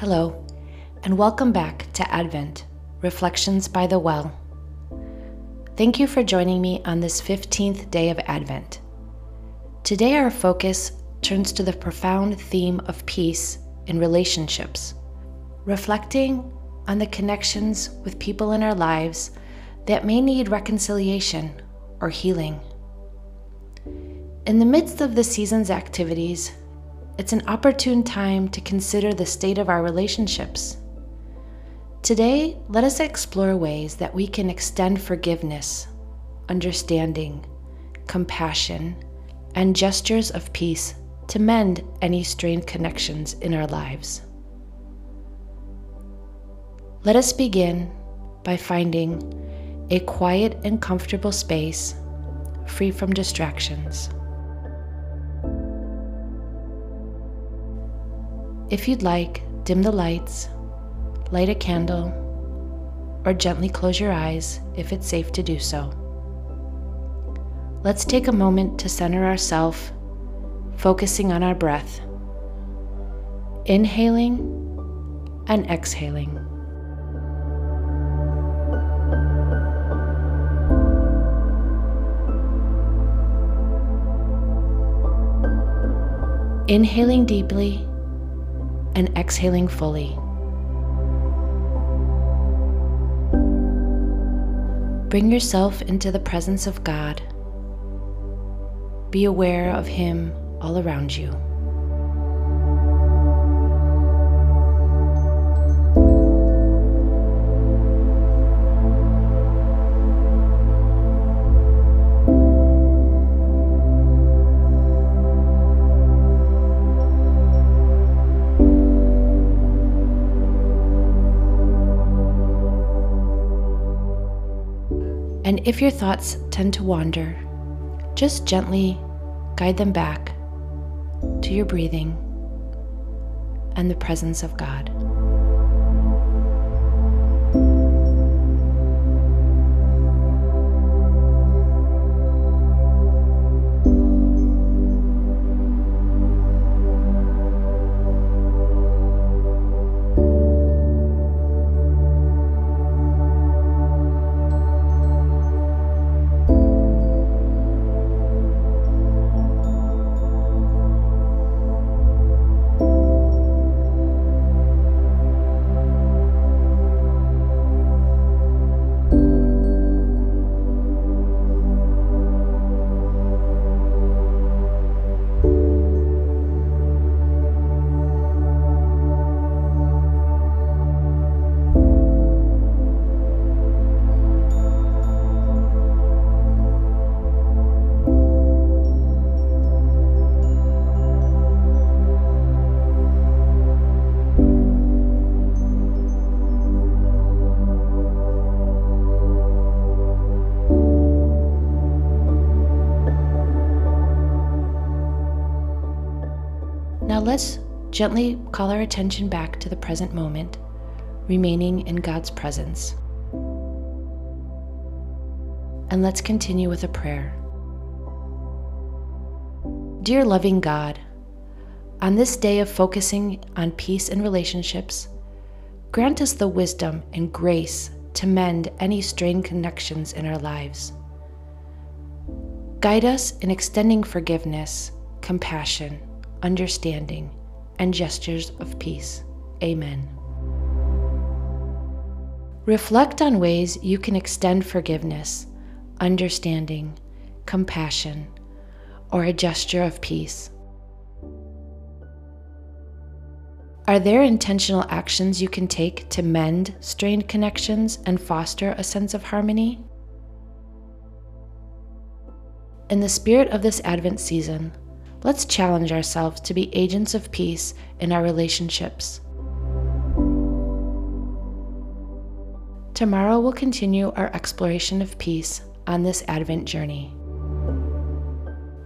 Hello, and welcome back to Advent Reflections by the Well. Thank you for joining me on this 15th day of Advent. Today, our focus turns to the profound theme of peace in relationships, reflecting on the connections with people in our lives that may need reconciliation or healing. In the midst of the season's activities, it's an opportune time to consider the state of our relationships. Today, let us explore ways that we can extend forgiveness, understanding, compassion, and gestures of peace to mend any strained connections in our lives. Let us begin by finding a quiet and comfortable space free from distractions. If you'd like, dim the lights, light a candle, or gently close your eyes if it's safe to do so. Let's take a moment to center ourselves, focusing on our breath, inhaling and exhaling. Inhaling deeply and exhaling fully. Bring yourself into the presence of God. Be aware of Him all around you. And if your thoughts tend to wander, just gently guide them back to your breathing and the presence of God. Let's gently call our attention back to the present moment, remaining in God's presence. And let's continue with a prayer. Dear loving God, on this day of focusing on peace and relationships, grant us the wisdom and grace to mend any strained connections in our lives. Guide us in extending forgiveness, compassion, understanding, and gestures of peace. Amen. Reflect on ways you can extend forgiveness, understanding, compassion, or a gesture of peace. Are there intentional actions you can take to mend strained connections and foster a sense of harmony? In the spirit of this Advent season, let's challenge ourselves to be agents of peace in our relationships. Tomorrow we'll continue our exploration of peace on this Advent journey.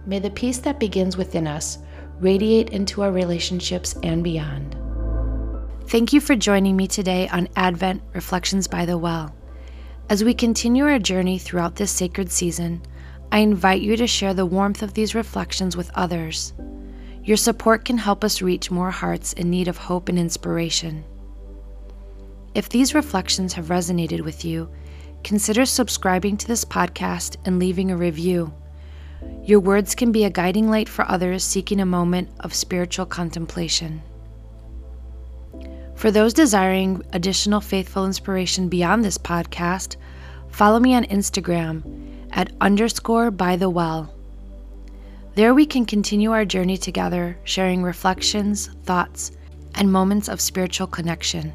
May the peace that begins within us radiate into our relationships and beyond. Thank you for joining me today on Advent Reflections by the Well. As we continue our journey throughout this sacred season, I invite you to share the warmth of these reflections with others. Your support can help us reach more hearts in need of hope and inspiration. If these reflections have resonated with you, consider subscribing to this podcast and leaving a review. Your words can be a guiding light for others seeking a moment of spiritual contemplation. For those desiring additional faithful inspiration beyond this podcast, follow me on Instagram at underscore by the well. There we can continue our journey together, sharing reflections, thoughts, and moments of spiritual connection.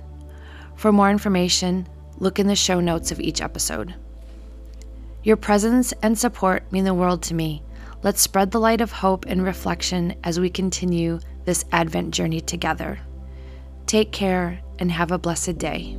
For more information, look in the show notes of each episode. Your presence and support mean the world to me. Let's spread the light of hope and reflection as we continue this Advent journey together. Take care and have a blessed day.